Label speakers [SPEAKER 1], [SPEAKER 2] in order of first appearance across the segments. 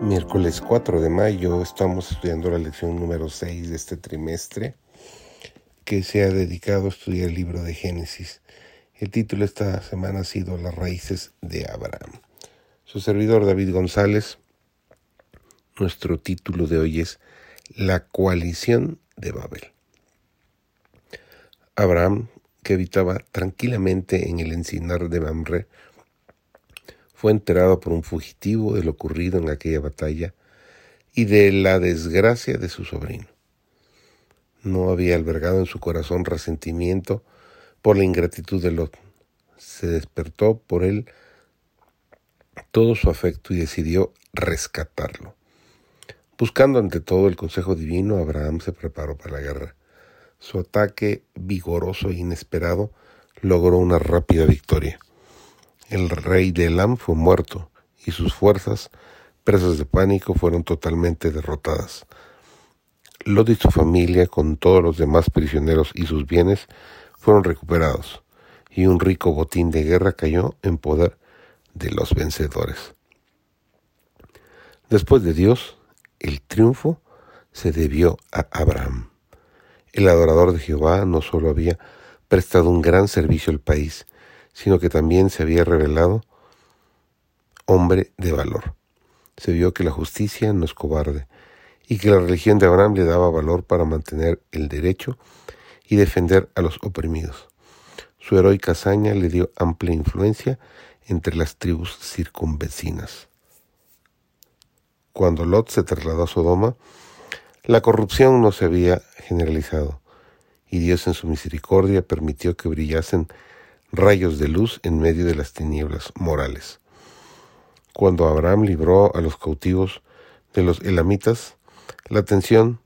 [SPEAKER 1] Miércoles 4 de mayo estamos estudiando la lección número 6 de este trimestre que se ha dedicado a estudiar el libro de Génesis. El título esta semana ha sido Las raíces de Abraham. Su servidor David González, nuestro título de hoy es La coalición de Babel. Abraham, que habitaba tranquilamente en el encinar de Mamre, fue enterado por un fugitivo de lo ocurrido en aquella batalla y de la desgracia de su sobrino. No había albergado en su corazón resentimiento por la ingratitud de Lot. Se despertó por él todo su afecto y decidió rescatarlo. Buscando ante todo el consejo divino, Abraham se preparó para la guerra. Su ataque vigoroso e inesperado logró una rápida victoria. El rey de Elam fue muerto y sus fuerzas, presas de pánico, fueron totalmente derrotadas. Lot y su familia, con todos los demás prisioneros y sus bienes, fueron recuperados, y un rico botín de guerra cayó en poder de los vencedores. Después de Dios, el triunfo se debió a Abraham. El adorador de Jehová no solo había prestado un gran servicio al país, sino que también se había revelado hombre de valor. Se vio que la justicia no es cobarde y que la religión de Abraham le daba valor para mantener el derecho y defender a los oprimidos. Su heroica hazaña le dio amplia influencia entre las tribus circunvecinas. Cuando Lot se trasladó a Sodoma, la corrupción no se había generalizado, y Dios en su misericordia permitió que brillasen rayos de luz en medio de las tinieblas morales. Cuando Abraham libró a los cautivos de los elamitas, la atención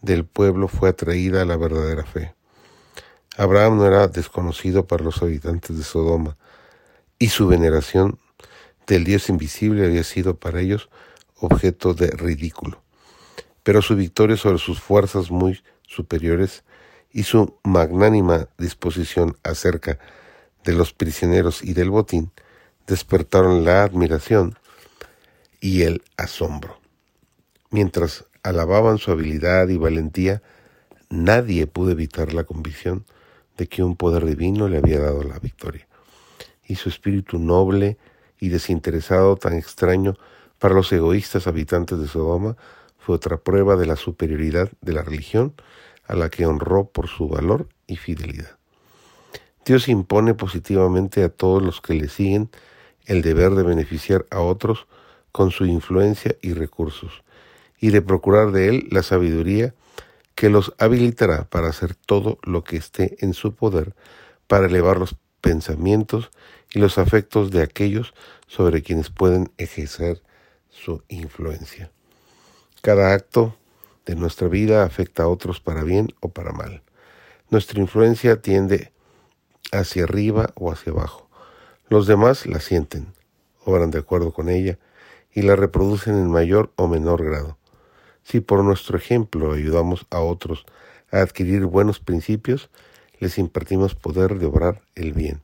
[SPEAKER 1] del pueblo fue atraída a la verdadera fe. Abraham no era desconocido para los habitantes de Sodoma, y su veneración del Dios invisible había sido para ellos objeto de ridículo. Pero su victoria sobre sus fuerzas muy superiores y su magnánima disposición acerca de los prisioneros y del botín despertaron la admiración y el asombro. Mientras alababan su habilidad y valentía, nadie pudo evitar la convicción de que un poder divino le había dado la victoria. Y su espíritu noble y desinteresado tan extraño para los egoístas habitantes de Sodoma fue otra prueba de la superioridad de la religión a la que honró por su valor y fidelidad. Dios impone positivamente a todos los que le siguen el deber de beneficiar a otros con su influencia y recursos, y de procurar de él la sabiduría que los habilitará para hacer todo lo que esté en su poder para elevar los pensamientos y los afectos de aquellos sobre quienes pueden ejercer su influencia. Cada acto de nuestra vida afecta a otros para bien o para mal. Nuestra influencia tiende hacia arriba o hacia abajo. Los demás la sienten, obran de acuerdo con ella y la reproducen en mayor o menor grado. Si por nuestro ejemplo ayudamos a otros a adquirir buenos principios, les impartimos poder de obrar el bien.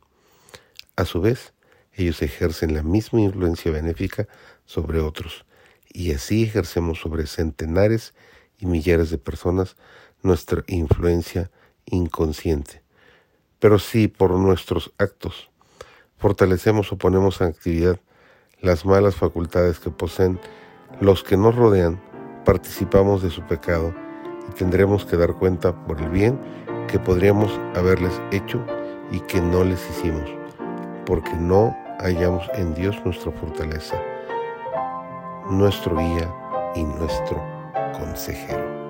[SPEAKER 1] A su vez, ellos ejercen la misma influencia benéfica sobre otros, y así ejercemos sobre centenares y millares de personas nuestra influencia inconsciente. Pero si por nuestros actos fortalecemos o ponemos en actividad las malas facultades que poseen los que nos rodean, participamos de su pecado y tendremos que dar cuenta por el bien que podríamos haberles hecho y que no les hicimos, porque no hallamos en Dios nuestra fortaleza, nuestro guía y nuestro consejero.